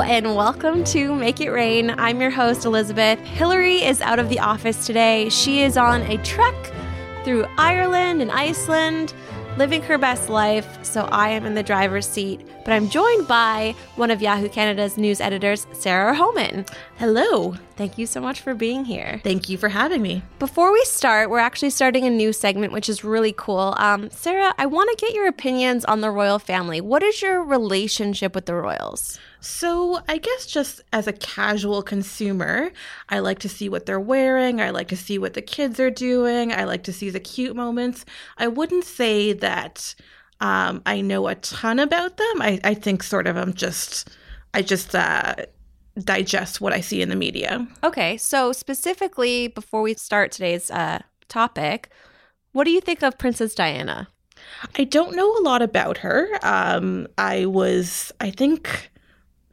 And welcome to Make It Rain. I'm your host, Elizabeth. Hillary is out of the office today. She is on a trek through Ireland and Iceland, living her best life. So I am in the driver's seat, but I'm joined by one of Yahoo Canada's news editors, Sarah Homan. Hello. Thank you so much for being here. Thank you for having me. Before we start, we're actually starting a new segment, which is really cool. Um, Sarah, I want to get your opinions on the royal family. What is your relationship with the royals? So, I guess just as a casual consumer, I like to see what they're wearing. I like to see what the kids are doing. I like to see the cute moments. I wouldn't say that um, I know a ton about them. I, I think sort of I'm just, I just uh, digest what I see in the media. Okay, so specifically, before we start today's uh, topic, what do you think of Princess Diana? I don't know a lot about her. Um, I was, I think,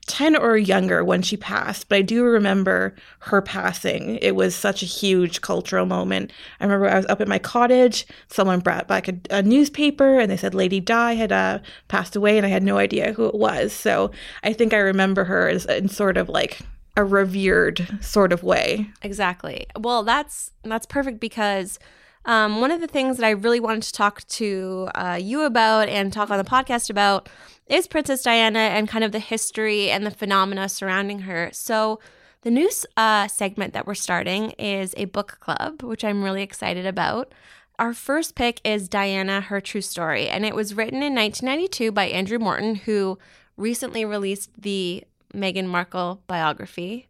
10 or younger when she passed, but I do remember her passing. It was such a huge cultural moment. I remember I was up at my cottage, someone brought back a, a newspaper and they said Lady Di had uh, passed away, and I had no idea who it was. So I think I remember her as in sort of like a revered sort of way. Exactly. Well, that's that's perfect because um, one of the things that I really wanted to talk to uh, you about and talk on the podcast about is Princess Diana and kind of the history and the phenomena surrounding her. So, the new uh, segment that we're starting is a book club, which I'm really excited about. Our first pick is Diana, Her True Story, and it was written in 1992 by Andrew Morton, who recently released the Meghan Markle biography.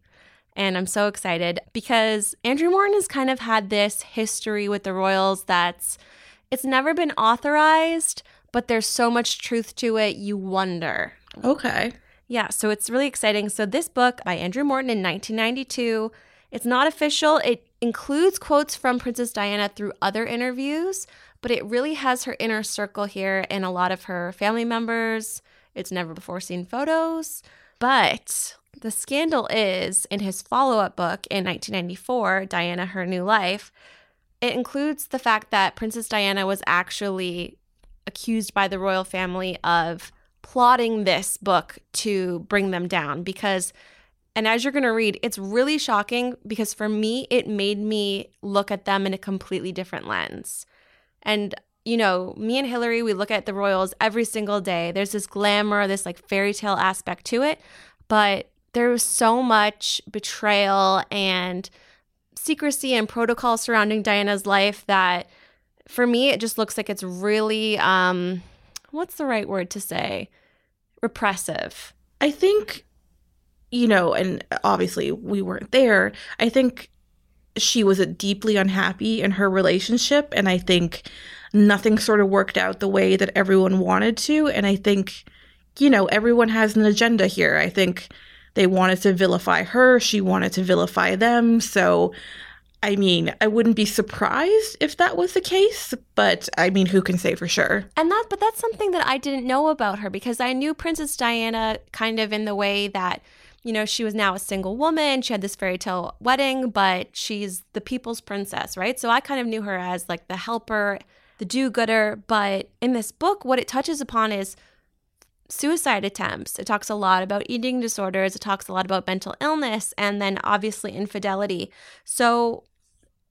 And I'm so excited because Andrew Morton has kind of had this history with the royals that's it's never been authorized, but there's so much truth to it, you wonder. Okay. Yeah, so it's really exciting. So this book by Andrew Morton in 1992, it's not official. It includes quotes from Princess Diana through other interviews, but it really has her inner circle here and a lot of her family members. It's never before seen photos. But the scandal is in his follow up book in 1994, Diana Her New Life, it includes the fact that Princess Diana was actually accused by the royal family of plotting this book to bring them down because and as you're going to read it's really shocking because for me it made me look at them in a completely different lens. And you know me and hillary we look at the royals every single day there's this glamour this like fairy tale aspect to it but there was so much betrayal and secrecy and protocol surrounding diana's life that for me, it just looks like it's really, um, what's the right word to say? Repressive. I think, you know, and obviously we weren't there. I think she was deeply unhappy in her relationship. And I think nothing sort of worked out the way that everyone wanted to. And I think, you know, everyone has an agenda here. I think they wanted to vilify her, she wanted to vilify them. So I mean, I wouldn't be surprised if that was the case, but I mean, who can say for sure? And that, but that's something that I didn't know about her because I knew Princess Diana kind of in the way that, you know, she was now a single woman. She had this fairy tale wedding, but she's the people's princess, right? So I kind of knew her as like the helper, the do gooder. But in this book, what it touches upon is suicide attempts. It talks a lot about eating disorders. It talks a lot about mental illness and then obviously infidelity. So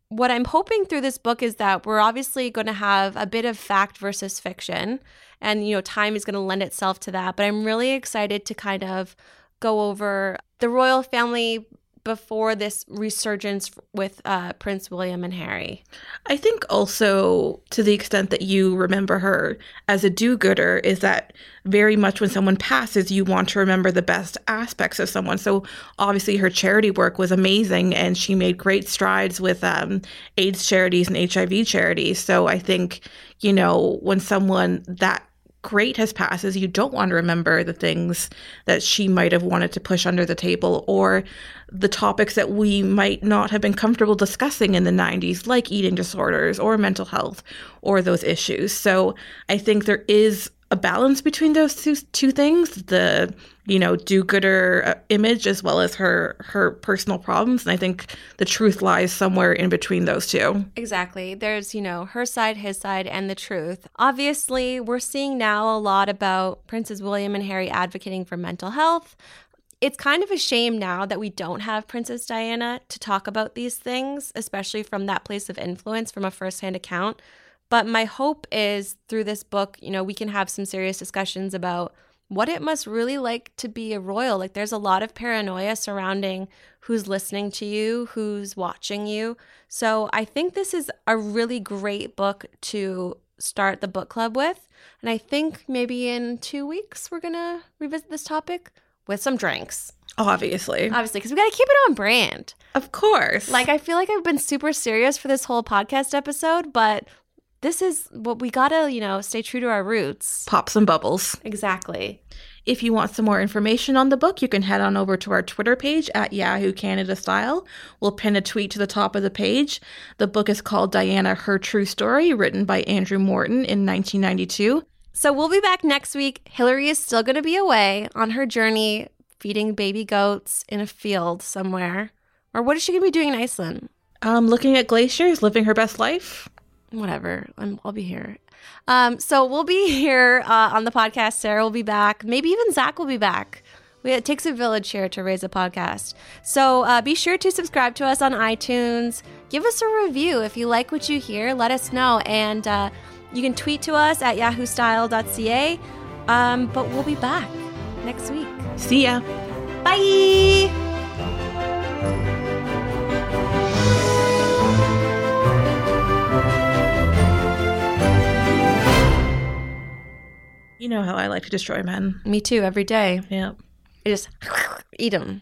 what I'm hoping through this book is that we're obviously going to have a bit of fact versus fiction. And, you know, time is going to lend itself to that. But I'm really excited to kind of go over the royal family before this resurgence with uh, Prince William and Harry. I think also to the extent that you remember her as a do gooder, is that very much when someone passes, you want to remember the best aspects of someone. So obviously, her charity work was amazing and she made great strides with um, AIDS charities and HIV charities. So I think, you know, when someone that great has passed is you don't want to remember the things that she might have wanted to push under the table or the topics that we might not have been comfortable discussing in the 90s like eating disorders or mental health or those issues. So i think there is a balance between those two, two things the you know do-gooder uh, image as well as her her personal problems. And i think the truth lies somewhere in between those two. Exactly. There's you know her side his side and the truth. Obviously we're seeing now a lot about princess william and harry advocating for mental health. It's kind of a shame now that we don't have princess diana to talk about these things especially from that place of influence from a firsthand account but my hope is through this book, you know, we can have some serious discussions about what it must really like to be a royal. Like there's a lot of paranoia surrounding who's listening to you, who's watching you. So I think this is a really great book to start the book club with. And I think maybe in two weeks we're going to revisit this topic with some drinks. Obviously. Obviously, because we got to keep it on brand. Of course. Like, I feel like I've been super serious for this whole podcast episode, but this is what we gotta, you know, stay true to our roots. Pop some bubbles. Exactly. If you want some more information on the book, you can head on over to our Twitter page at Yahoo Canada Style. We'll pin a tweet to the top of the page. The book is called Diana Her True Story, written by Andrew Morton in 1992. So we'll be back next week. Hillary is still going to be away on her journey feeding baby goats in a field somewhere. Or what is she going to be doing in Iceland? Um, looking at glaciers, living her best life whatever. i will be here. Um, so we'll be here uh, on the podcast. Sarah will be back. Maybe even Zach will be back. We, it takes a village here to raise a podcast. So uh, be sure to subscribe to us on iTunes. Give us a review if you like what you hear. Let us know, and uh, you can tweet to us at yahoo.style.ca. Um, but we'll be back next week. See ya. Bye. You know how I like to destroy men. Me too, every day. Yeah. I just eat them.